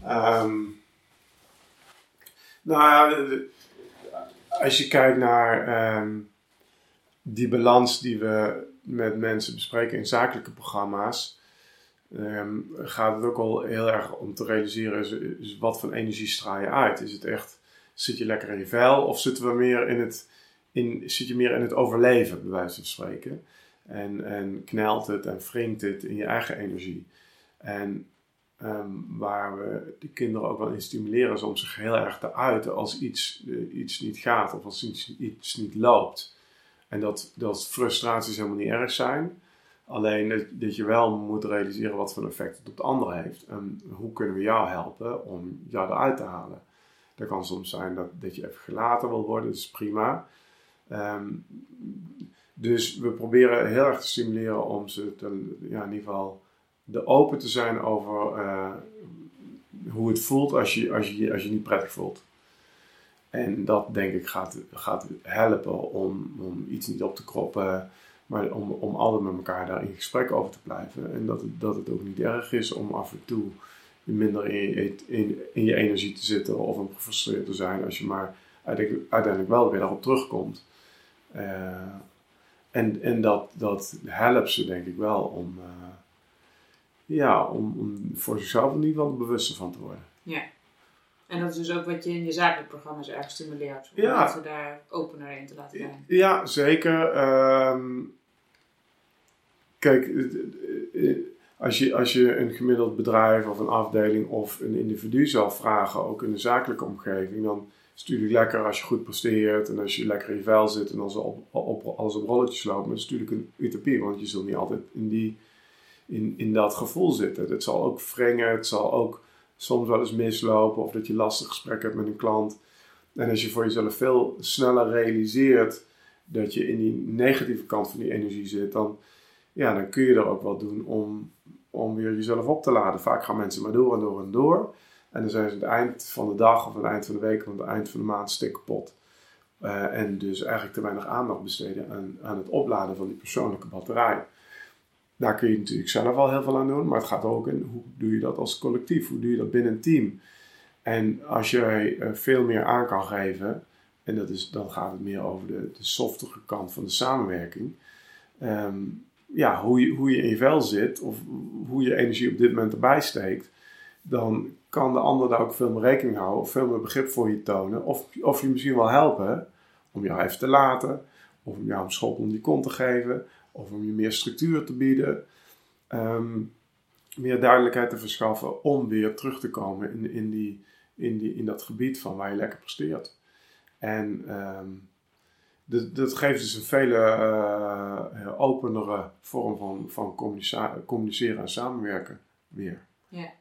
Um, nou ja, als je kijkt naar um, die balans die we met mensen bespreken in zakelijke programma's, um, gaat het ook al heel erg om te realiseren is, is wat voor energie straal je uit. Is het echt, zit je lekker in je vel of zitten we meer in het, in, zit je meer in het overleven, bij wijze van spreken? En, en knelt het en wringt het in je eigen energie. En um, waar we de kinderen ook wel in stimuleren is om zich heel erg te uiten als iets, uh, iets niet gaat of als iets, iets niet loopt. En dat, dat frustraties helemaal niet erg zijn. Alleen dat, je wel moet realiseren wat voor effect het op de ander heeft. En hoe kunnen we jou helpen om jou eruit te halen. Dat kan soms zijn dat, dat je even gelaten wil worden, dat is prima. Um, dus we proberen heel erg te stimuleren om ze te, ja, in ieder geval de open te zijn over uh, hoe het voelt als je, als, je, als je niet prettig voelt. En dat denk ik gaat, gaat helpen om, om iets niet op te kroppen, maar om, om altijd met elkaar daar in gesprek over te blijven. En dat het, dat het ook niet erg is om af en toe minder in, in, in je energie te zitten of om gefrustreerd te zijn als je maar uiteindelijk wel weer daarop terugkomt. Uh, en, en dat, dat helpt ze denk ik wel om, uh, ja, om, om voor zichzelf in ieder geval bewuster van te worden. Ja. En dat is dus ook wat je in je zakelijk programma's erg stimuleert. Om ja. mensen daar opener in te laten zijn. Ja, zeker. Um, kijk, als je, als je een gemiddeld bedrijf of een afdeling of een individu zou vragen, ook in een zakelijke omgeving, dan is natuurlijk lekker als je goed presteert en als je lekker in je vel zit en als op, op, op rolletjes loopt. Maar het is natuurlijk een utopie, want je zult niet altijd in, die, in, in dat gevoel zitten. Het zal ook wringen, het zal ook soms wel eens mislopen of dat je lastig gesprek hebt met een klant. En als je voor jezelf veel sneller realiseert dat je in die negatieve kant van die energie zit, dan, ja, dan kun je er ook wat doen om, om weer jezelf op te laden. Vaak gaan mensen maar door en door en door. En dan zijn ze aan het eind van de dag of aan het eind van de week of aan het eind van de maand stik kapot. Uh, en dus eigenlijk te weinig aandacht besteden aan, aan het opladen van die persoonlijke batterij. Daar kun je natuurlijk zelf al heel veel aan doen, maar het gaat ook in hoe doe je dat als collectief, hoe doe je dat binnen een team. En als je uh, veel meer aan kan geven, en dat is, dan gaat het meer over de, de softere kant van de samenwerking. Um, ja, hoe hoe je in je vel zit of hoe je energie op dit moment erbij steekt, dan kan de ander daar ook veel meer rekening houden of veel meer begrip voor je tonen. Of, of je misschien wel helpen om jou even te laten, of om jou een schop om die kont te geven, of om je meer structuur te bieden. Um, meer duidelijkheid te verschaffen om weer terug te komen in, in, die, in, die, in dat gebied van waar je lekker presteert. En ehm, dat, dat geeft dus een veel uh, openere vorm van, van communiceren en samenwerken weer. Ja.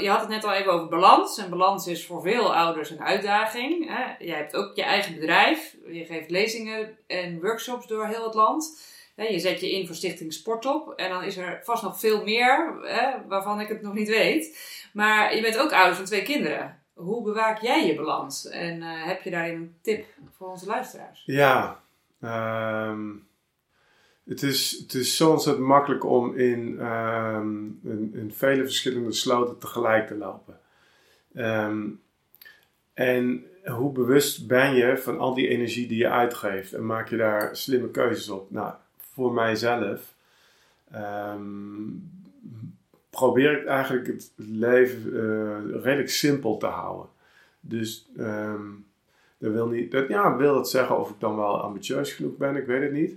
Je had het net al even over balans. En balans is voor veel ouders een uitdaging. Jij hebt ook je eigen bedrijf. Je geeft lezingen en workshops door heel het land. Je zet je in voor Stichting Sportop. En dan is er vast nog veel meer waarvan ik het nog niet weet. Maar je bent ook ouder van twee kinderen. Hoe bewaak jij je balans? En uh, heb je daarin een tip voor onze luisteraars? Ja, um, het, is, het is zo ontzettend makkelijk om in, um, in, vele verschillende sloten tegelijk te lopen. Um, en hoe bewust ben je van al die energie die je uitgeeft? En maak je daar slimme keuzes op? Nou, voor mijzelf um, probeer ik eigenlijk het leven uh, redelijk simpel te houden. Dus dat wil niet, dat, ja, wil dat zeggen of ik dan wel ambitieus genoeg ben, ik weet het niet.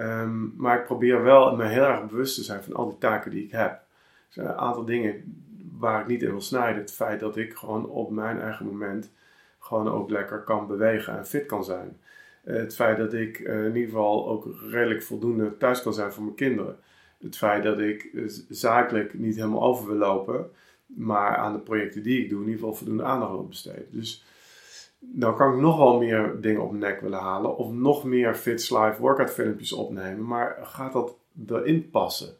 Um, maar ik probeer wel me heel erg bewust te zijn van al die taken die ik heb. Er zijn een aantal dingen waar ik niet in wil snijden. Het feit dat ik gewoon op mijn eigen moment gewoon ook lekker kan bewegen en fit kan zijn. Eh, het feit dat ik uh, in ieder geval ook redelijk voldoende thuis kan zijn voor mijn kinderen. Het feit dat ik zakelijk niet helemaal over wil lopen, maar aan de projecten die ik doe in ieder geval voldoende aandacht wil besteden. Dus dan kan ik nog wel meer dingen op mijn nek willen halen of nog meer Fits Live workout filmpjes opnemen, maar gaat dat erin passen?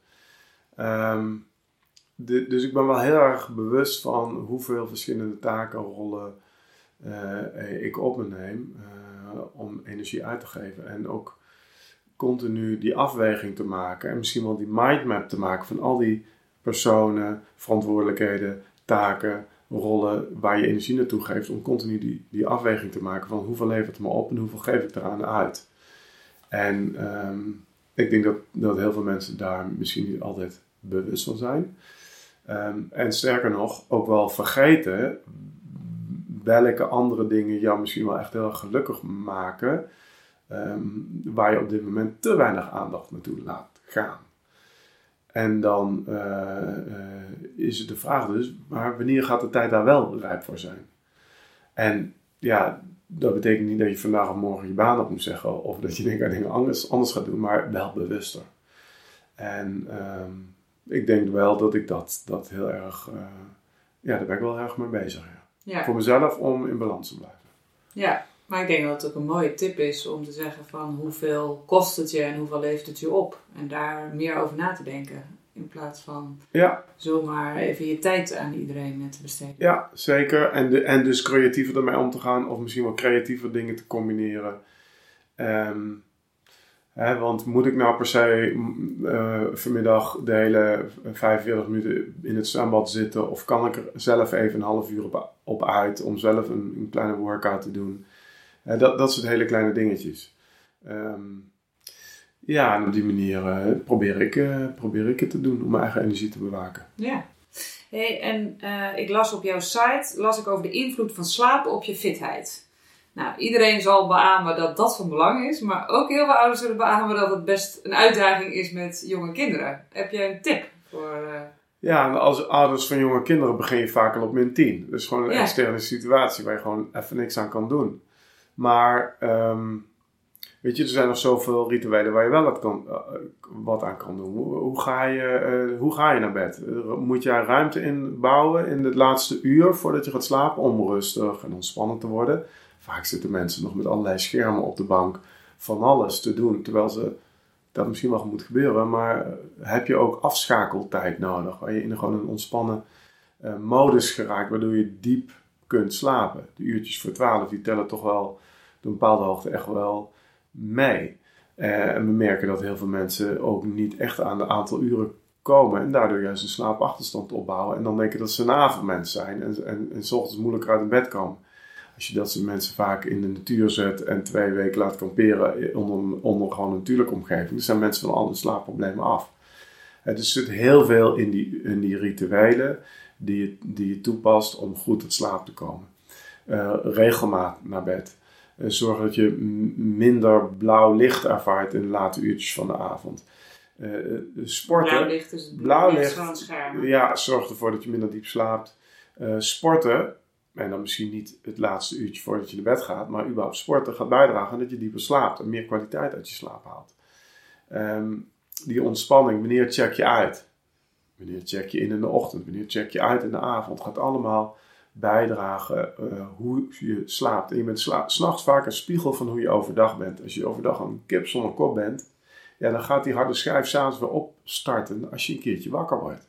De, dus ik ben wel heel erg bewust van hoeveel verschillende taken, rollen ik op me neem. Eh, om energie uit te geven. En ook continu die afweging te maken. En misschien wel die mindmap te maken van al die personen, verantwoordelijkheden, taken, rollen waar je energie naartoe geeft. Om continu die, die afweging te maken van hoeveel levert het me op en hoeveel geef ik eraan uit. En ehm, ik denk dat, dat heel veel mensen daar misschien niet altijd bewust van zijn. Ehm, en sterker nog, ook wel vergeten welke andere dingen jou misschien wel echt heel gelukkig maken, ehm, waar je op dit moment te weinig aandacht naartoe laat gaan. En dan uh, is het de vraag dus, maar wanneer gaat de tijd daar wel rijp voor zijn? En ja, dat betekent niet dat je vandaag of morgen je baan op moet zeggen, of dat je dingen, dingen anders, anders gaat doen, maar wel bewuster. En um, ik denk wel dat ik dat, dat heel erg, uh, ja, daar ben ik wel erg mee bezig. Ja. Ja. Voor mezelf om in balans te blijven. Ja, maar ik denk dat het ook een mooie tip is om te zeggen van hoeveel kost het je en hoeveel levert het je op. En daar meer over na te denken. In plaats van ja. zomaar even je tijd aan iedereen te besteden. Ja, zeker. En, de, en dus creatiever ermee om te gaan. Of misschien wel creatiever dingen te combineren. Um, want moet ik nou per se uh, vanmiddag de hele 45 minuten in het zwembad zitten? Of kan ik er zelf even een half uur op, op uit om zelf een, een kleine workout te doen? Uh, dat, dat soort hele kleine dingetjes. Um, ja, en op die manier uh, probeer, ik, probeer ik het te doen om mijn eigen energie te bewaken. Ja. Hey, en ik las op jouw site las ik over de invloed van slapen op je fitheid. Nou, iedereen zal beamen dat dat van belang is, maar ook heel veel ouders zullen beamen dat het best een uitdaging is met jonge kinderen. Heb je een tip voor. Ja, als ouders van jonge kinderen begin je vaak al op min 10. Dus gewoon een externe situatie waar je gewoon even niks aan kan doen. Maar, um, weet je, er zijn nog zoveel rituelen waar je wel wat, kan, uh, wat aan kan doen. Hoe, ga je, uh, hoe ga je naar bed? Moet je ruimte inbouwen in het laatste uur voordat je gaat slapen om rustig en ontspannen te worden? Vaak zitten mensen nog met allerlei schermen op de bank van alles te doen, terwijl ze dat misschien wel moet gebeuren, maar eh, heb je ook afschakeltijd nodig, waar je in gewoon een ontspannen modus geraakt, waardoor je diep kunt slapen. De uurtjes voor 12, die tellen toch wel een bepaalde hoogte echt wel mee. Uh, en we merken dat heel veel mensen ook niet echt aan de aantal uren komen en daardoor juist een slaapachterstand opbouwen en dan denken dat ze een avondmens zijn en, en, en s ochtends moeilijker uit bed komen. Als je dat soort mensen vaak in de natuur zet en twee weken laat kamperen onder, onder gewoon een natuurlijke omgeving, dan zijn mensen van alle slaapproblemen af. dus er zit heel veel in die, in die rituelen die je, die je toepast om goed tot slaap te komen. Uh, regelmaat naar bed. Uh, zorg dat je minder blauw licht ervaart in de late uurtjes van de avond. Uh, sporten. Blauw licht is het Blauw licht. van het scherm. Ja, zorgt ervoor dat je minder diep slaapt. Sporten, en dan misschien niet het laatste uurtje voordat je naar bed gaat, maar überhaupt sporten gaat bijdragen dat je dieper slaapt en meer kwaliteit uit je slaap haalt. Um, die ontspanning, wanneer check je uit? Wanneer check je in in de ochtend? Wanneer check je uit in de avond? Gaat allemaal bijdragen uh, hoe je slaapt. En je bent s'nachts vaak een spiegel van hoe je overdag bent. Als je overdag een kip zonder kop bent, ja, dan gaat die harde schijf s'avonds weer opstarten als je een keertje wakker wordt.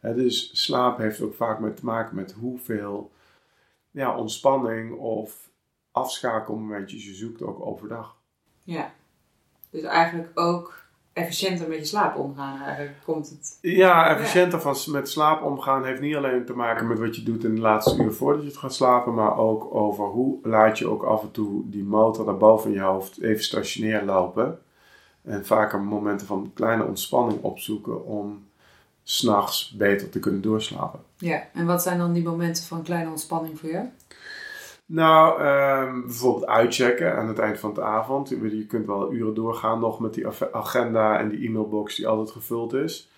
dus slaap heeft ook vaak met te maken met hoeveel ja, ontspanning of afschakelmomentjes je zoekt ook overdag. Ja, dus eigenlijk ook efficiënter met je slaap omgaan. Eigenlijk komt het. Ja, efficiënter Van, met slaap omgaan heeft niet alleen te maken met wat je doet in de laatste uur voordat je het gaat slapen, maar ook over hoe laat je ook af en toe die motor daar boven je hoofd even stationair lopen. En vaker momenten van kleine ontspanning opzoeken om s'nachts beter te kunnen doorslapen. Ja, en wat zijn dan die momenten van kleine ontspanning voor jou? Nou, um, bijvoorbeeld uitchecken aan het eind van de avond. Je kunt wel uren doorgaan nog met die agenda en die e-mailbox die altijd gevuld is.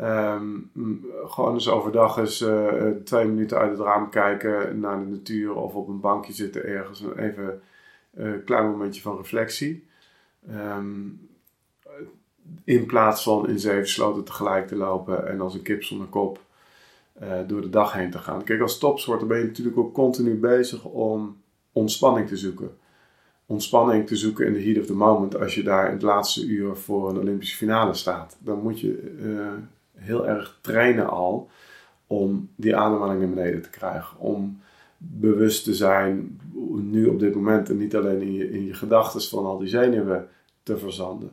Um, gewoon eens overdag eens uh, twee minuten uit het raam kijken naar de natuur of op een bankje zitten ergens. Even een klein momentje van reflectie. Um, in plaats van in zeven sloten tegelijk te lopen en als een kip zonder kop uh, door de dag heen te gaan. Kijk, als topsporter ben je natuurlijk ook continu bezig om ontspanning te zoeken. Ontspanning te zoeken in de heat of the moment als je daar in het laatste uur voor een Olympische finale staat. Dan moet je uh, heel erg trainen al om die ademhaling naar beneden te krijgen. Om bewust te zijn, nu op dit moment, en niet alleen in je, in je gedachten van al die zenuwen te verzanden.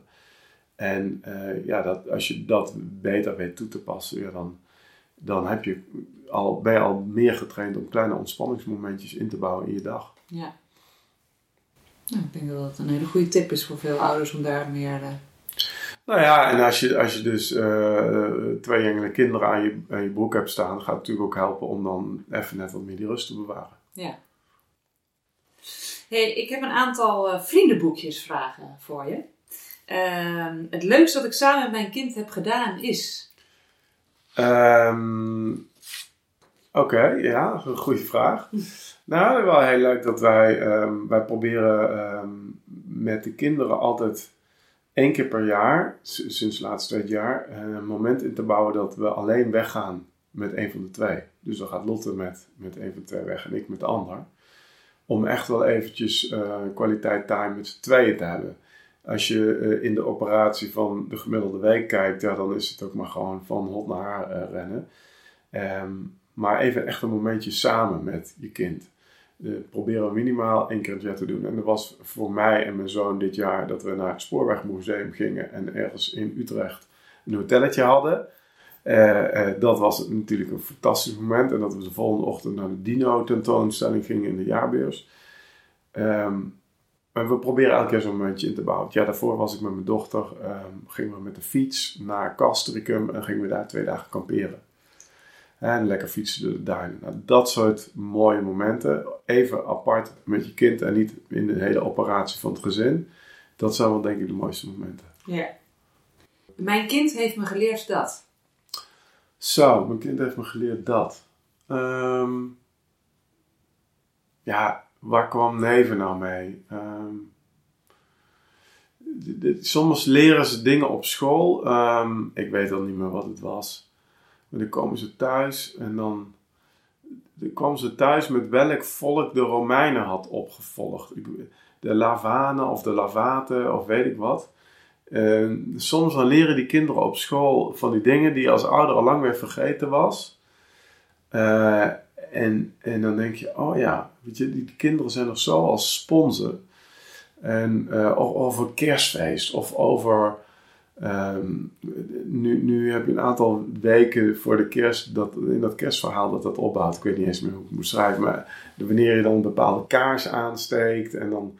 En uh, ja, dat, als je dat beter weet toe te passen, dan, dan heb je al, ben je al meer getraind om kleine ontspanningsmomentjes in te bouwen in je dag. Ja. Nou, ik denk dat dat een hele goede tip is voor veel ouders om daar meer. Uh... Nou ja, en als je, als je dus uh, twee jongere kinderen aan je, aan je broek hebt staan, gaat het natuurlijk ook helpen om dan even net wat meer die rust te bewaren. Ja. Hey, ik heb een aantal uh, vriendenboekjes vragen voor je. Uh, het leukste wat ik samen met mijn kind heb gedaan is. Um, Oké, ja, een goede vraag. nou, wel heel leuk dat wij, um, wij proberen um, met de kinderen altijd één keer per jaar, sinds de laatste twee jaar, een moment in te bouwen dat we alleen weggaan met een van de twee. Dus dan gaat Lotte met, met een van de twee weg en ik met de ander. Om echt wel eventjes uh, kwaliteit time met z'n tweeën te hebben. Als je uh, in de operatie van de gemiddelde week kijkt, ja, dan is het ook maar gewoon van hot naar haar uh, rennen. Um, maar even echt een momentje samen met je kind. Uh, proberen minimaal één keer het jaar te doen. En dat was voor mij en mijn zoon dit jaar dat we naar het Spoorwegmuseum gingen en ergens in Utrecht een hotelletje hadden. Dat was natuurlijk een fantastisch moment. En dat we de volgende ochtend naar de Dino tentoonstelling gingen in de jaarbeurs. Um, we proberen elke keer zo'n momentje in te bouwen. Ja, daarvoor was ik met mijn dochter, um, gingen we met de fiets naar Castricum en gingen we daar twee dagen kamperen. En lekker fietsen door de duinen. Nou, dat soort mooie momenten, even apart met je kind en niet in de hele operatie van het gezin. Dat zijn wel denk ik de mooiste momenten. Ja. Mijn kind heeft me geleerd dat. Zo, mijn kind heeft me geleerd dat. Um, ja, waar kwam Neven nou mee? Um, soms leren ze dingen op school. Um, ik weet al niet meer wat het was. Maar dan komen ze thuis en dan, dan kwamen ze thuis met welk volk de Romeinen had opgevolgd. De Lavanen of de Lavaten of weet ik wat. Soms dan leren die kinderen op school van die dingen die als ouder al lang weer vergeten was. Uh, en, en dan denk je, oh ja, weet je, die kinderen zijn nog zo als sponsen. En uh, over kerstfeest of over. Um, nu, nu heb je een aantal weken voor de kerst, dat, in dat kerstverhaal dat dat opbouwt. Ik weet niet eens meer hoe ik moet schrijven, maar wanneer je dan een bepaalde kaars aansteekt en dan.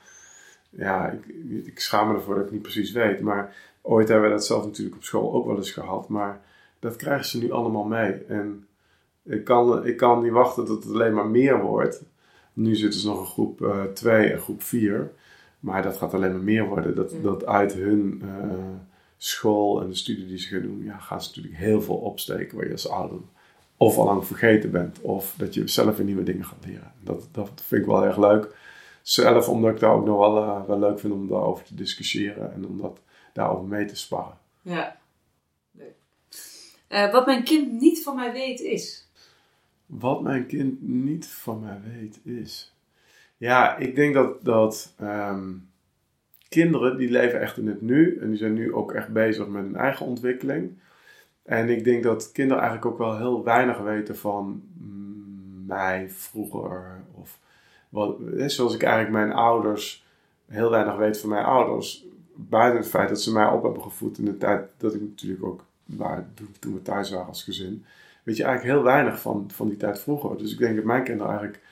Ja, ik, ik schaam me ervoor dat ik niet precies weet, maar ooit hebben we dat zelf natuurlijk op school ook wel eens gehad. Maar dat krijgen ze nu allemaal mee. En ik kan, ik kan niet wachten tot het alleen maar meer wordt. Nu zitten ze nog in groep 2 uh, en groep 4. Maar dat gaat alleen maar meer worden. Dat, dat uit hun uh, school en de studie die ze gaan doen, ja, gaan ze natuurlijk heel veel opsteken waar je als ouder of al lang vergeten bent, of dat je zelf weer nieuwe dingen gaat leren. Dat, dat vind ik wel erg leuk. Zelf, omdat ik daar ook nog wel, eh, wel leuk vind om daarover te discussiëren en om dat daarover mee te sparren. Ja, leuk. Eh, wat mijn kind niet van mij weet is. Wat mijn kind niet van mij weet is. Ja, ik denk dat, dat ehm, kinderen die leven echt in het nu en die zijn nu ook echt bezig met hun eigen ontwikkeling. En ik denk dat kinderen eigenlijk ook wel heel weinig weten van mij vroeger. Of wat, zoals ik eigenlijk mijn ouders heel weinig weet van mijn ouders. Buiten het feit dat ze mij op hebben gevoed in de tijd dat ik natuurlijk ook, waar, toen we thuis waren als gezin. Weet je eigenlijk heel weinig van, van die tijd vroeger. Dus ik denk dat mijn kinderen eigenlijk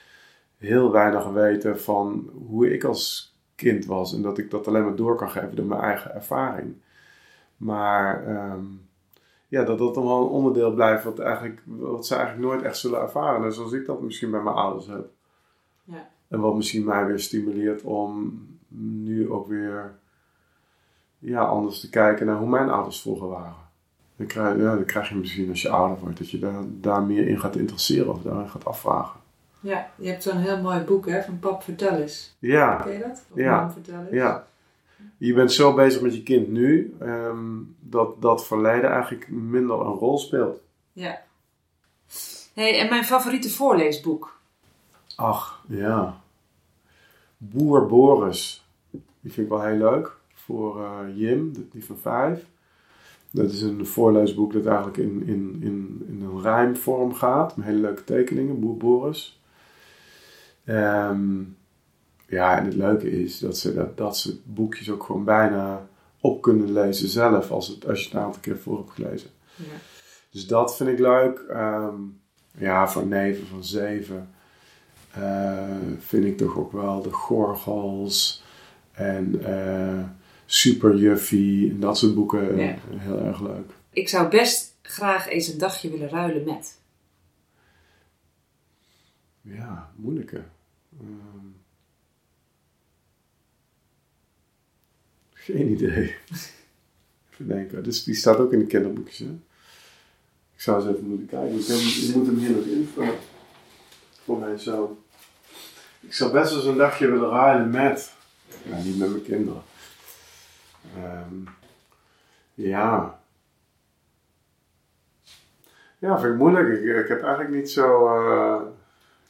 heel weinig weten van hoe ik als kind was. En dat ik dat alleen maar door kan geven door mijn eigen ervaring. Maar ehm, ja, dat dat dan wel een onderdeel blijft wat, eigenlijk, wat ze eigenlijk nooit echt zullen ervaren. Dus zoals ik dat misschien bij mijn ouders heb. Ja. En wat misschien mij weer stimuleert om nu ook weer ja, anders te kijken naar hoe mijn ouders vroeger waren. Dan krijg, ja, dan krijg je misschien als je ouder wordt, dat je daar, daar meer in gaat interesseren of daarin gaat afvragen. Ja, je hebt zo'n heel mooi boek hè, van Pap Vertel eens. Ja. Ken je dat? Of ja. Mam Vertel eens? Ja. Je bent zo bezig met je kind nu, ehm, dat dat verleden eigenlijk minder een rol speelt. Ja. Hey, en mijn favoriete voorleesboek? Ach, ja. Boer Boris. Die vind ik wel heel leuk. Voor uh, Jim, die van vijf. Dat is een voorleesboek dat eigenlijk in, in, in, in een rijmvorm gaat. Met hele leuke tekeningen. Boer Boris. Um, ja, en het leuke is dat ze dat, dat ze boekjes ook gewoon bijna op kunnen lezen zelf. Als, het, als je het een aantal keer voor hebt gelezen. Ja. Dus dat vind ik leuk. Um, ja, voor neven van zeven. Uh, vind ik toch ook wel de Gorgels en uh, Super Juffy en dat soort boeken ja. heel erg leuk. Ik zou best graag eens een dagje willen ruilen met. Ja, moeilijke. Um, geen idee. Even denken. Dus die staat ook in de kinderboekjes. Hè? Ik zou eens even moeten kijken. Je moet hem hier nog invullen. Voor mijn zoon. Ik zou best eens een dagje willen rijden met. Ja, niet met mijn kinderen. Um, ja. Ja, vind ik moeilijk. Ik, ik heb eigenlijk niet zo. Uh,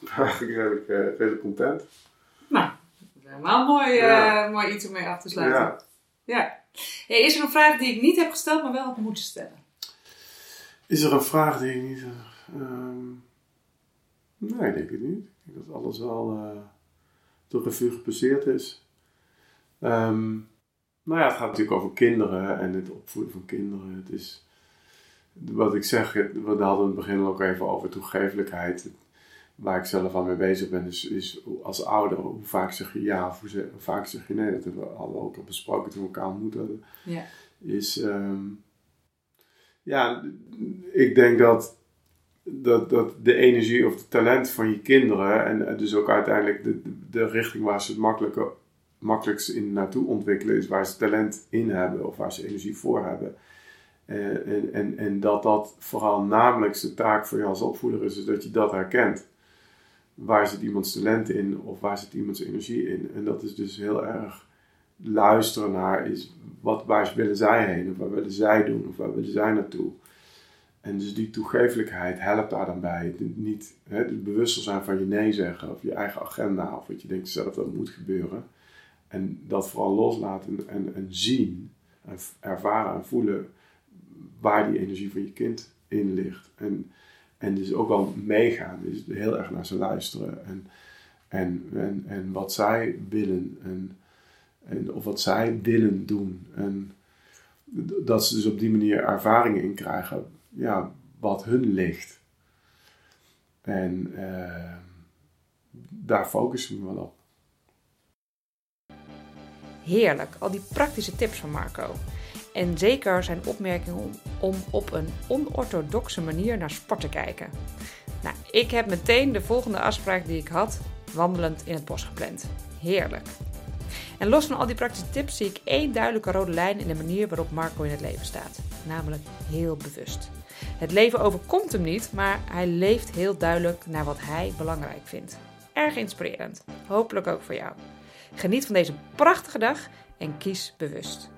eigenlijk redelijk, uh, redelijk content. Nou, helemaal mooi, ja. uh, mooi iets om mee af te sluiten. Ja. ja. Hey, is er een vraag die ik niet heb gesteld, maar wel had moeten stellen? Is er een vraag die ik niet. Um, nee, ik denk het niet. Ik denk dat alles wel door revue gepasseerd is. Um, nou ja, het gaat natuurlijk over kinderen en het opvoeden van kinderen. Het is, wat ik zeg, we hadden in het begin ook even over toegeeflijkheid. Waar ik zelf al mee bezig ben, is, is als ouder, hoe vaak zeg je ja of hoe, vaak zeg je nee. Dat hebben we al ook al besproken toen we elkaar ontmoeten. Ja. Is, um, ja, ik denk dat, dat, dat de energie of het talent van je kinderen en dus ook uiteindelijk de, de, de richting waar ze het makkelijker makkelijkst in naartoe ontwikkelen is waar ze talent in hebben of waar ze energie voor hebben. en, en, en dat dat vooral namelijk de taak voor je als opvoeder is, is dat je dat herkent. Waar zit iemands talent in of waar zit iemands energie in? En dat is dus heel erg luisteren naar is wat, waar willen zij heen of waar willen zij doen of waar willen zij naartoe. En dus die toegeeflijkheid helpt daar dan bij. Niet hè, het bewustzijn zijn van je nee zeggen of je eigen agenda of wat je denkt zelf dat moet gebeuren. En dat vooral loslaten en, en zien en ervaren en voelen waar die energie van je kind in ligt. En, en dus ook wel meegaan, dus heel erg naar ze luisteren en, en, en, wat zij willen en, en of wat zij willen doen. En dat ze dus op die manier ervaringen in krijgen, ja, wat hun ligt. En uh, daar focussen we wel op. Heerlijk, al die praktische tips van Marco. En zeker zijn opmerkingen om, op een onorthodoxe manier naar sport te kijken. Nou, ik heb meteen de volgende afspraak die ik had, wandelend in het bos gepland. Heerlijk. En los van al die praktische tips zie ik één duidelijke rode lijn in de manier waarop Marco in het leven staat. Namelijk heel bewust. Het leven overkomt hem niet, maar hij leeft heel duidelijk naar wat hij belangrijk vindt. Erg inspirerend. Hopelijk ook voor jou. Geniet van deze prachtige dag en kies bewust.